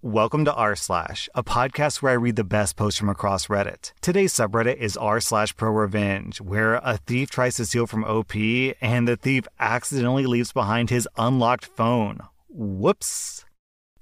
Welcome to r slash, a podcast where I read the best posts from across Reddit. Today's subreddit is r slash pro revenge, where a thief tries to steal from OP and the thief accidentally leaves behind his unlocked phone. Whoops.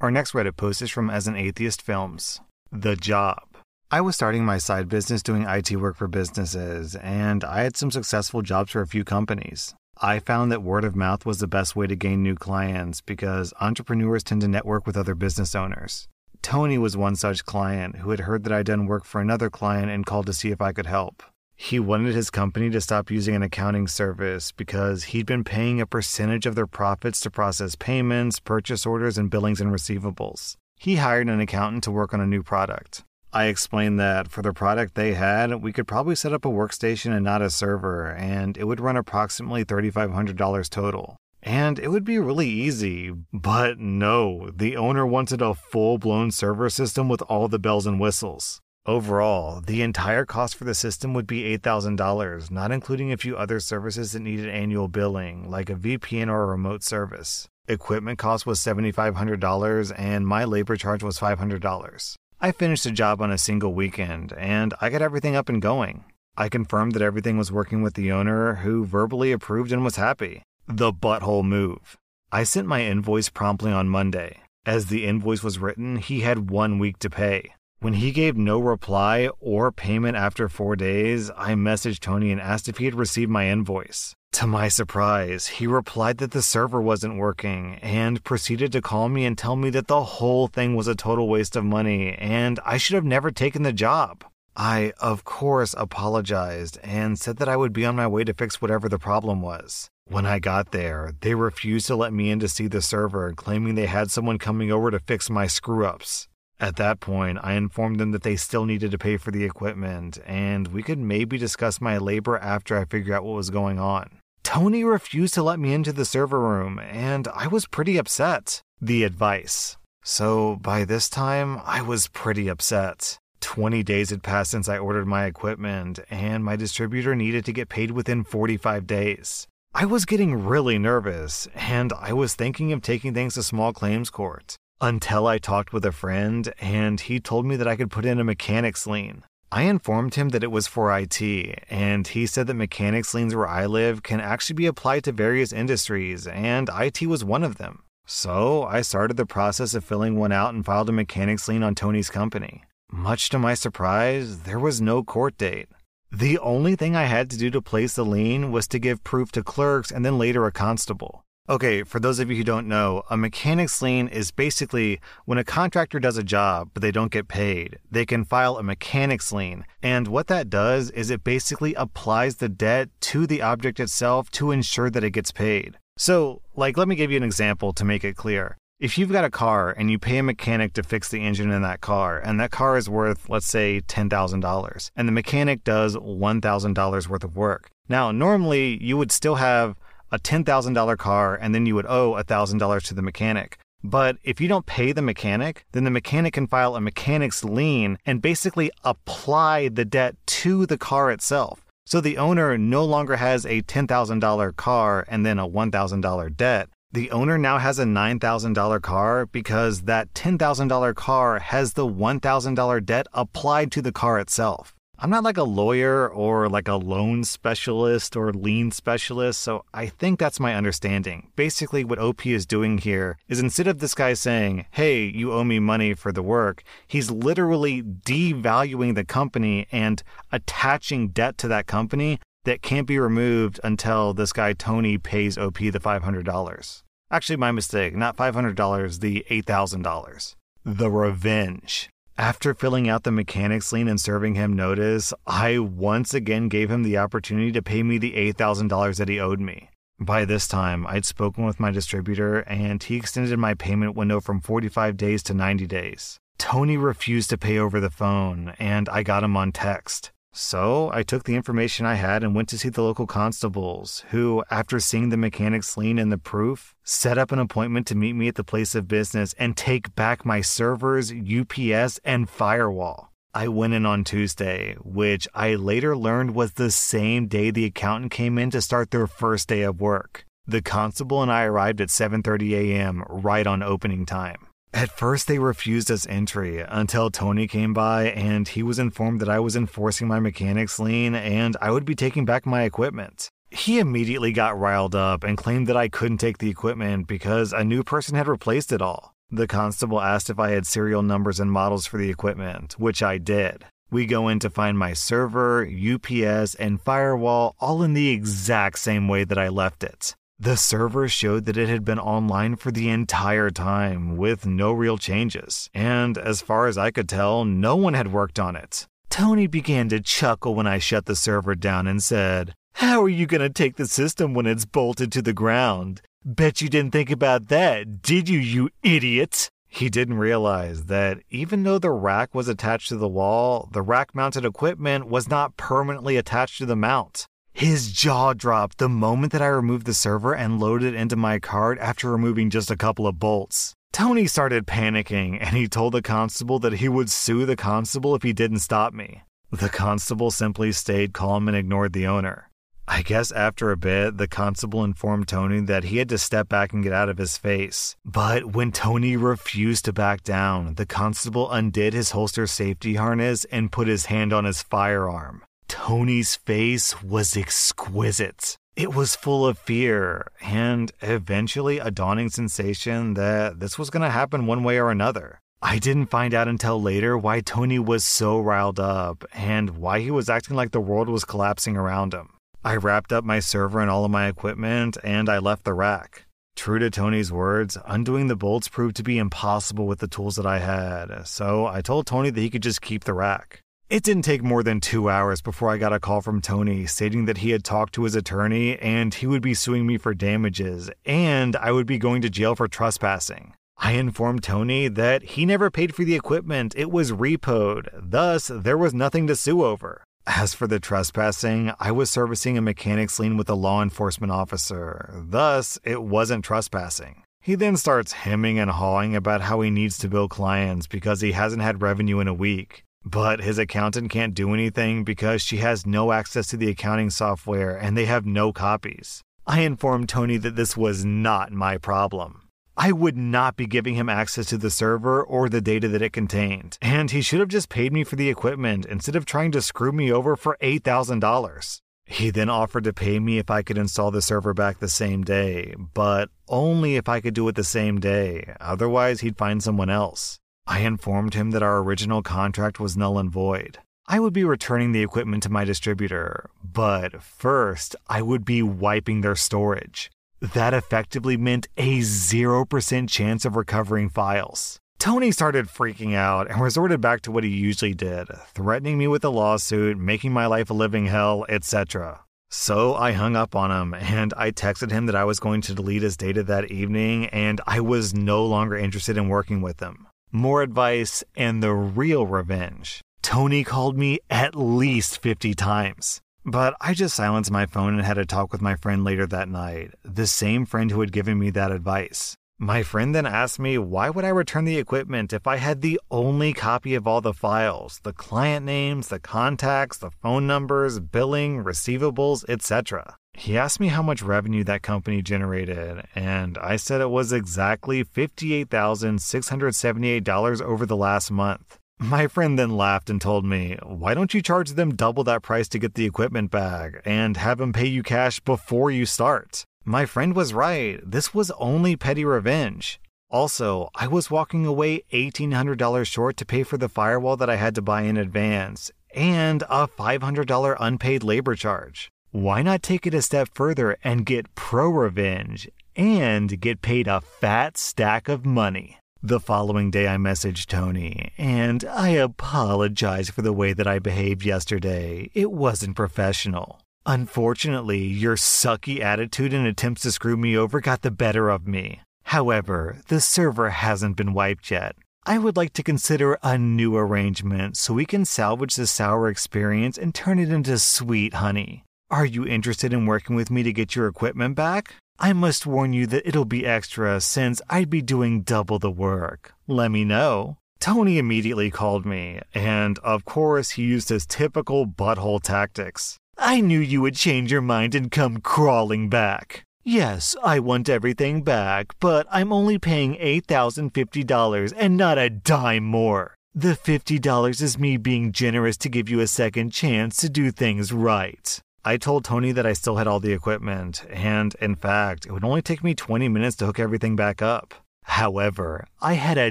Our next Reddit post is from As an Atheist Films. The Job. I was starting my side business doing IT work for businesses, and I had some successful jobs for a few companies. I found that word of mouth was the best way to gain new clients because entrepreneurs tend to network with other business owners. Tony was one such client who had heard that I'd done work for another client and called to see if I could help. He wanted his company to stop using an accounting service because he'd been paying a percentage of their profits to process payments, purchase orders, and billings and receivables. He hired an accountant to work on a new product. I explained that for the product they had, we could probably set up a workstation and not a server, and it would run approximately $3,500 total. And it would be really easy. But no, the owner wanted a full blown server system with all the bells and whistles. Overall, the entire cost for the system would be $8,000, not including a few other services that needed annual billing, like a VPN or a remote service. Equipment cost was $7,500, and my labor charge was $500. I finished the job on a single weekend, and I got everything up and going. I confirmed that everything was working with the owner, who verbally approved and was happy. The butthole move. I sent my invoice promptly on Monday. As the invoice was written, he had one week to pay. When he gave no reply or payment after four days, I messaged Tony and asked if he had received my invoice. To my surprise, he replied that the server wasn't working and proceeded to call me and tell me that the whole thing was a total waste of money and I should have never taken the job. I, of course, apologized and said that I would be on my way to fix whatever the problem was. When I got there, they refused to let me in to see the server, claiming they had someone coming over to fix my screw ups. At that point, I informed them that they still needed to pay for the equipment and we could maybe discuss my labor after I figured out what was going on. Tony refused to let me into the server room, and I was pretty upset. The advice. So by this time, I was pretty upset. 20 days had passed since I ordered my equipment, and my distributor needed to get paid within 45 days. I was getting really nervous, and I was thinking of taking things to small claims court. Until I talked with a friend, and he told me that I could put in a mechanics lien. I informed him that it was for IT, and he said that mechanics liens where I live can actually be applied to various industries, and IT was one of them. So I started the process of filling one out and filed a mechanics lien on Tony's company. Much to my surprise, there was no court date. The only thing I had to do to place the lien was to give proof to clerks and then later a constable. Okay, for those of you who don't know, a mechanics lien is basically when a contractor does a job but they don't get paid, they can file a mechanics lien. And what that does is it basically applies the debt to the object itself to ensure that it gets paid. So, like, let me give you an example to make it clear. If you've got a car and you pay a mechanic to fix the engine in that car, and that car is worth, let's say, $10,000, and the mechanic does $1,000 worth of work. Now, normally you would still have a $10,000 car and then you would owe $1,000 to the mechanic. But if you don't pay the mechanic, then the mechanic can file a mechanic's lien and basically apply the debt to the car itself. So the owner no longer has a $10,000 car and then a $1,000 debt. The owner now has a $9,000 car because that $10,000 car has the $1,000 debt applied to the car itself. I'm not like a lawyer or like a loan specialist or lien specialist, so I think that's my understanding. Basically, what OP is doing here is instead of this guy saying, hey, you owe me money for the work, he's literally devaluing the company and attaching debt to that company that can't be removed until this guy Tony pays OP the $500. Actually, my mistake, not $500, the $8,000. The revenge. After filling out the mechanics lien and serving him notice, I once again gave him the opportunity to pay me the $8,000 that he owed me. By this time, I'd spoken with my distributor and he extended my payment window from 45 days to 90 days. Tony refused to pay over the phone and I got him on text. So I took the information I had and went to see the local constables, who, after seeing the mechanic's lien and the proof, set up an appointment to meet me at the place of business and take back my servers, UPS, and firewall. I went in on Tuesday, which I later learned was the same day the accountant came in to start their first day of work. The constable and I arrived at 7:30 a.m. right on opening time. At first, they refused us entry until Tony came by and he was informed that I was enforcing my mechanics lien and I would be taking back my equipment. He immediately got riled up and claimed that I couldn't take the equipment because a new person had replaced it all. The constable asked if I had serial numbers and models for the equipment, which I did. We go in to find my server, UPS, and firewall all in the exact same way that I left it. The server showed that it had been online for the entire time with no real changes, and as far as I could tell, no one had worked on it. Tony began to chuckle when I shut the server down and said, How are you going to take the system when it's bolted to the ground? Bet you didn't think about that, did you, you idiot? He didn't realize that even though the rack was attached to the wall, the rack mounted equipment was not permanently attached to the mount. His jaw dropped the moment that I removed the server and loaded it into my cart after removing just a couple of bolts. Tony started panicking and he told the constable that he would sue the constable if he didn't stop me. The constable simply stayed calm and ignored the owner. I guess after a bit, the constable informed Tony that he had to step back and get out of his face. But when Tony refused to back down, the constable undid his holster safety harness and put his hand on his firearm. Tony's face was exquisite. It was full of fear and eventually a dawning sensation that this was going to happen one way or another. I didn't find out until later why Tony was so riled up and why he was acting like the world was collapsing around him. I wrapped up my server and all of my equipment and I left the rack. True to Tony's words, undoing the bolts proved to be impossible with the tools that I had, so I told Tony that he could just keep the rack. It didn't take more than two hours before I got a call from Tony stating that he had talked to his attorney and he would be suing me for damages and I would be going to jail for trespassing. I informed Tony that he never paid for the equipment, it was repoed, thus, there was nothing to sue over. As for the trespassing, I was servicing a mechanic's lien with a law enforcement officer, thus, it wasn't trespassing. He then starts hemming and hawing about how he needs to bill clients because he hasn't had revenue in a week. But his accountant can't do anything because she has no access to the accounting software and they have no copies. I informed Tony that this was not my problem. I would not be giving him access to the server or the data that it contained, and he should have just paid me for the equipment instead of trying to screw me over for $8,000. He then offered to pay me if I could install the server back the same day, but only if I could do it the same day, otherwise, he'd find someone else. I informed him that our original contract was null and void. I would be returning the equipment to my distributor, but first, I would be wiping their storage. That effectively meant a 0% chance of recovering files. Tony started freaking out and resorted back to what he usually did, threatening me with a lawsuit, making my life a living hell, etc. So I hung up on him and I texted him that I was going to delete his data that evening and I was no longer interested in working with him more advice, and the real revenge. Tony called me at least 50 times. But I just silenced my phone and had a talk with my friend later that night, the same friend who had given me that advice. My friend then asked me why would I return the equipment if I had the only copy of all the files, the client names, the contacts, the phone numbers, billing, receivables, etc. He asked me how much revenue that company generated, and I said it was exactly $58,678 over the last month. My friend then laughed and told me, Why don't you charge them double that price to get the equipment back and have them pay you cash before you start? My friend was right. This was only petty revenge. Also, I was walking away $1,800 short to pay for the firewall that I had to buy in advance and a $500 unpaid labor charge why not take it a step further and get pro revenge and get paid a fat stack of money? The following day, I messaged Tony, and I apologize for the way that I behaved yesterday. It wasn't professional. Unfortunately, your sucky attitude and attempts to screw me over got the better of me. However, the server hasn't been wiped yet. I would like to consider a new arrangement so we can salvage the sour experience and turn it into sweet honey. Are you interested in working with me to get your equipment back? I must warn you that it'll be extra since I'd be doing double the work. Let me know. Tony immediately called me, and of course, he used his typical butthole tactics. I knew you would change your mind and come crawling back. Yes, I want everything back, but I'm only paying $8,050 and not a dime more. The $50 is me being generous to give you a second chance to do things right. I told Tony that I still had all the equipment, and in fact, it would only take me 20 minutes to hook everything back up. However, I had a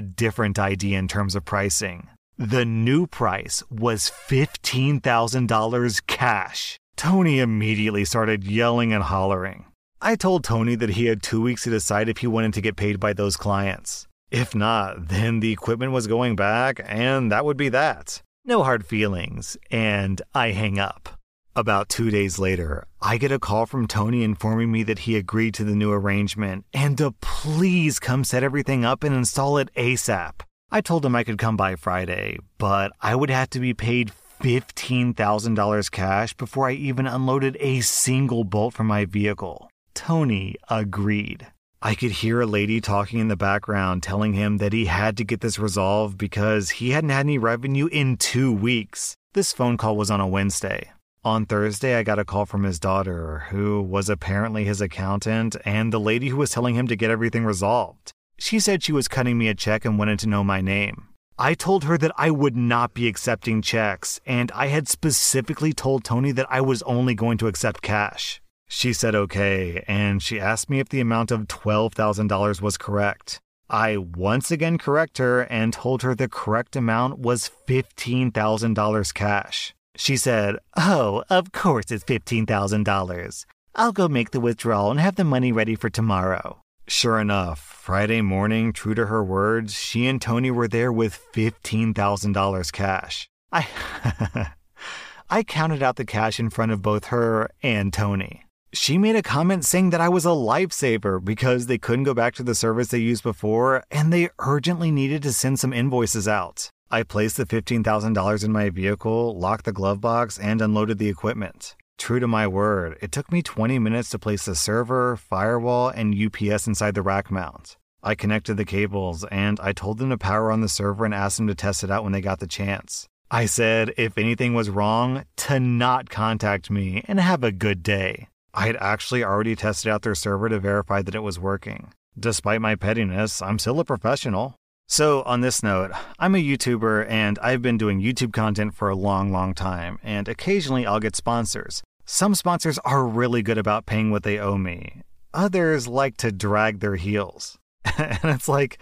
different idea in terms of pricing. The new price was $15,000 cash. Tony immediately started yelling and hollering. I told Tony that he had two weeks to decide if he wanted to get paid by those clients. If not, then the equipment was going back, and that would be that. No hard feelings, and I hang up. About two days later, I get a call from Tony informing me that he agreed to the new arrangement and to please come set everything up and install it ASAP. I told him I could come by Friday, but I would have to be paid $15,000 cash before I even unloaded a single bolt from my vehicle. Tony agreed. I could hear a lady talking in the background telling him that he had to get this resolved because he hadn't had any revenue in two weeks. This phone call was on a Wednesday. On Thursday, I got a call from his daughter, who was apparently his accountant, and the lady who was telling him to get everything resolved. She said she was cutting me a check and wanted to know my name. I told her that I would not be accepting checks, and I had specifically told Tony that I was only going to accept cash. She said okay, and she asked me if the amount of $12,000 was correct. I once again correct her and told her the correct amount was $15,000 cash. She said, Oh, of course it's $15,000. I'll go make the withdrawal and have the money ready for tomorrow. Sure enough, Friday morning, true to her words, she and Tony were there with $15,000 cash. I I counted out the cash in front of both her and Tony. She made a comment saying that I was a lifesaver because they couldn't go back to the service they used before and they urgently needed to send some invoices out. I placed the $15,000 in my vehicle, locked the glove box, and unloaded the equipment. True to my word, it took me 20 minutes to place the server, firewall, and UPS inside the rack mount. I connected the cables and I told them to power on the server and asked them to test it out when they got the chance. I said if anything was wrong, to not contact me and have a good day. I had actually already tested out their server to verify that it was working. Despite my pettiness, I'm still a professional. So, on this note, I'm a YouTuber and I've been doing YouTube content for a long, long time, and occasionally I'll get sponsors. Some sponsors are really good about paying what they owe me, others like to drag their heels. and it's like,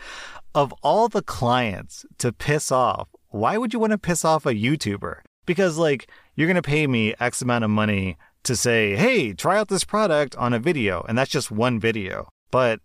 of all the clients to piss off, why would you want to piss off a YouTuber? Because, like, you're going to pay me X amount of money to say, hey, try out this product on a video, and that's just one video. But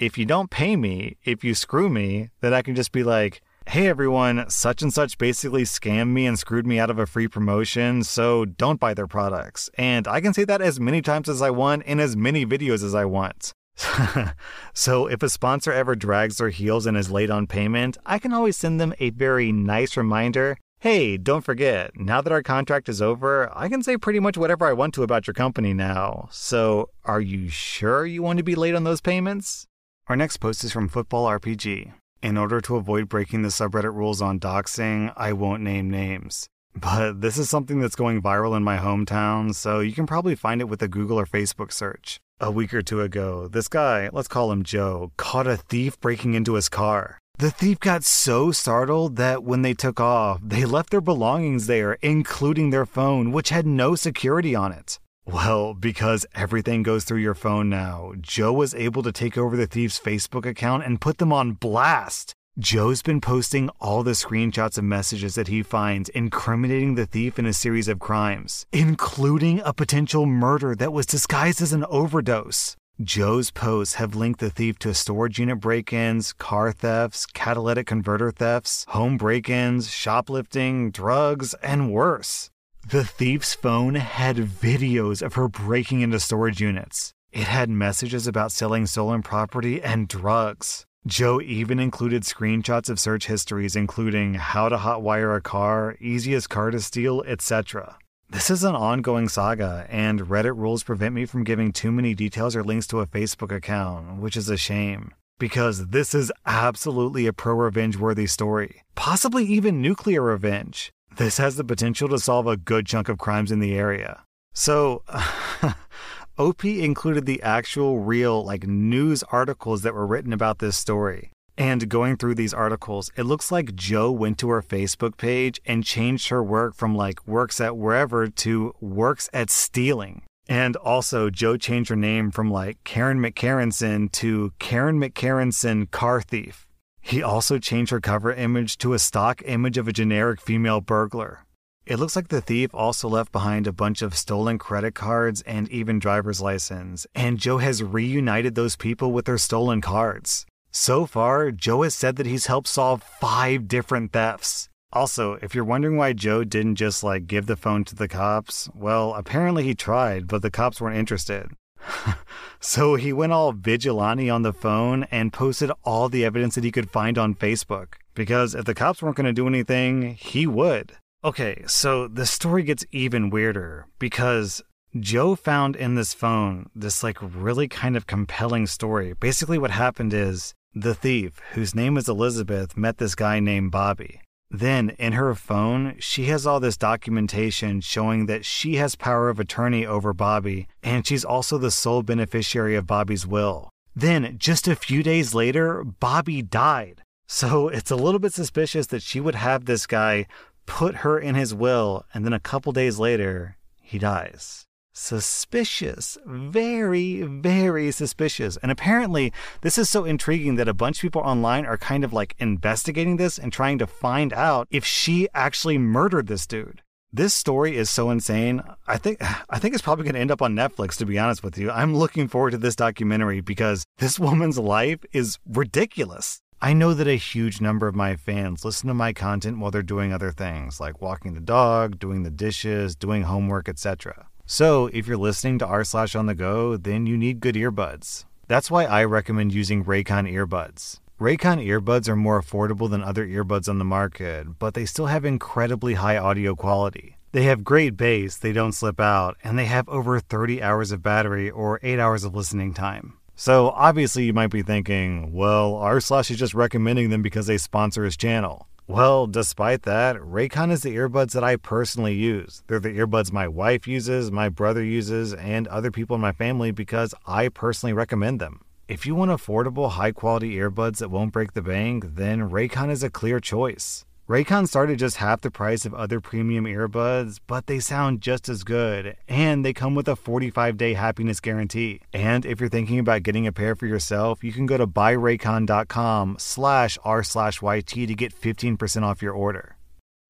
if you don't pay me, if you screw me, then I can just be like, hey everyone, such and such basically scammed me and screwed me out of a free promotion, so don't buy their products. And I can say that as many times as I want in as many videos as I want. so if a sponsor ever drags their heels and is late on payment, I can always send them a very nice reminder. Hey, don't forget, now that our contract is over, I can say pretty much whatever I want to about your company now. So, are you sure you want to be late on those payments? Our next post is from Football RPG. In order to avoid breaking the subreddit rules on doxing, I won't name names. But this is something that's going viral in my hometown, so you can probably find it with a Google or Facebook search. A week or two ago, this guy, let's call him Joe, caught a thief breaking into his car. The thief got so startled that when they took off, they left their belongings there, including their phone, which had no security on it. Well, because everything goes through your phone now, Joe was able to take over the thief's Facebook account and put them on blast. Joe's been posting all the screenshots of messages that he finds incriminating the thief in a series of crimes, including a potential murder that was disguised as an overdose. Joe's posts have linked the thief to storage unit break ins, car thefts, catalytic converter thefts, home break ins, shoplifting, drugs, and worse. The thief's phone had videos of her breaking into storage units. It had messages about selling stolen property and drugs. Joe even included screenshots of search histories, including how to hotwire a car, easiest car to steal, etc. This is an ongoing saga, and Reddit rules prevent me from giving too many details or links to a Facebook account, which is a shame. Because this is absolutely a pro revenge worthy story, possibly even nuclear revenge. This has the potential to solve a good chunk of crimes in the area. So, OP included the actual real, like, news articles that were written about this story. And going through these articles, it looks like Joe went to her Facebook page and changed her work from like works at wherever to works at stealing. And also, Joe changed her name from like Karen McCarronson to Karen McCarronson Car Thief. He also changed her cover image to a stock image of a generic female burglar. It looks like the thief also left behind a bunch of stolen credit cards and even driver's license, and Joe has reunited those people with their stolen cards. So far, Joe has said that he's helped solve five different thefts. Also, if you're wondering why Joe didn't just like give the phone to the cops, well, apparently he tried, but the cops weren't interested. so he went all vigilante on the phone and posted all the evidence that he could find on Facebook. Because if the cops weren't going to do anything, he would. Okay, so the story gets even weirder because Joe found in this phone this like really kind of compelling story. Basically, what happened is the thief, whose name is Elizabeth, met this guy named Bobby. Then, in her phone, she has all this documentation showing that she has power of attorney over Bobby, and she's also the sole beneficiary of Bobby's will. Then, just a few days later, Bobby died. So it's a little bit suspicious that she would have this guy put her in his will, and then a couple days later, he dies suspicious. Very, very suspicious. And apparently, this is so intriguing that a bunch of people online are kind of like investigating this and trying to find out if she actually murdered this dude. This story is so insane. I think I think it's probably going to end up on Netflix to be honest with you. I'm looking forward to this documentary because this woman's life is ridiculous. I know that a huge number of my fans listen to my content while they're doing other things like walking the dog, doing the dishes, doing homework, etc. So, if you're listening to r slash on the go, then you need good earbuds. That's why I recommend using Raycon earbuds. Raycon earbuds are more affordable than other earbuds on the market, but they still have incredibly high audio quality. They have great bass, they don't slip out, and they have over 30 hours of battery or 8 hours of listening time. So obviously you might be thinking, well, r slash is just recommending them because they sponsor his channel. Well, despite that, Raycon is the earbuds that I personally use. They're the earbuds my wife uses, my brother uses, and other people in my family because I personally recommend them. If you want affordable, high quality earbuds that won't break the bank, then Raycon is a clear choice. Raycon started just half the price of other premium earbuds, but they sound just as good, and they come with a 45-day happiness guarantee. And if you're thinking about getting a pair for yourself, you can go to buyraycon.com slash r slash YT to get 15% off your order.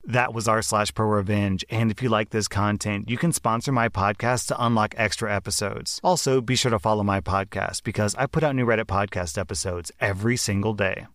That was r slash pro revenge, and if you like this content, you can sponsor my podcast to unlock extra episodes. Also, be sure to follow my podcast because I put out new Reddit podcast episodes every single day.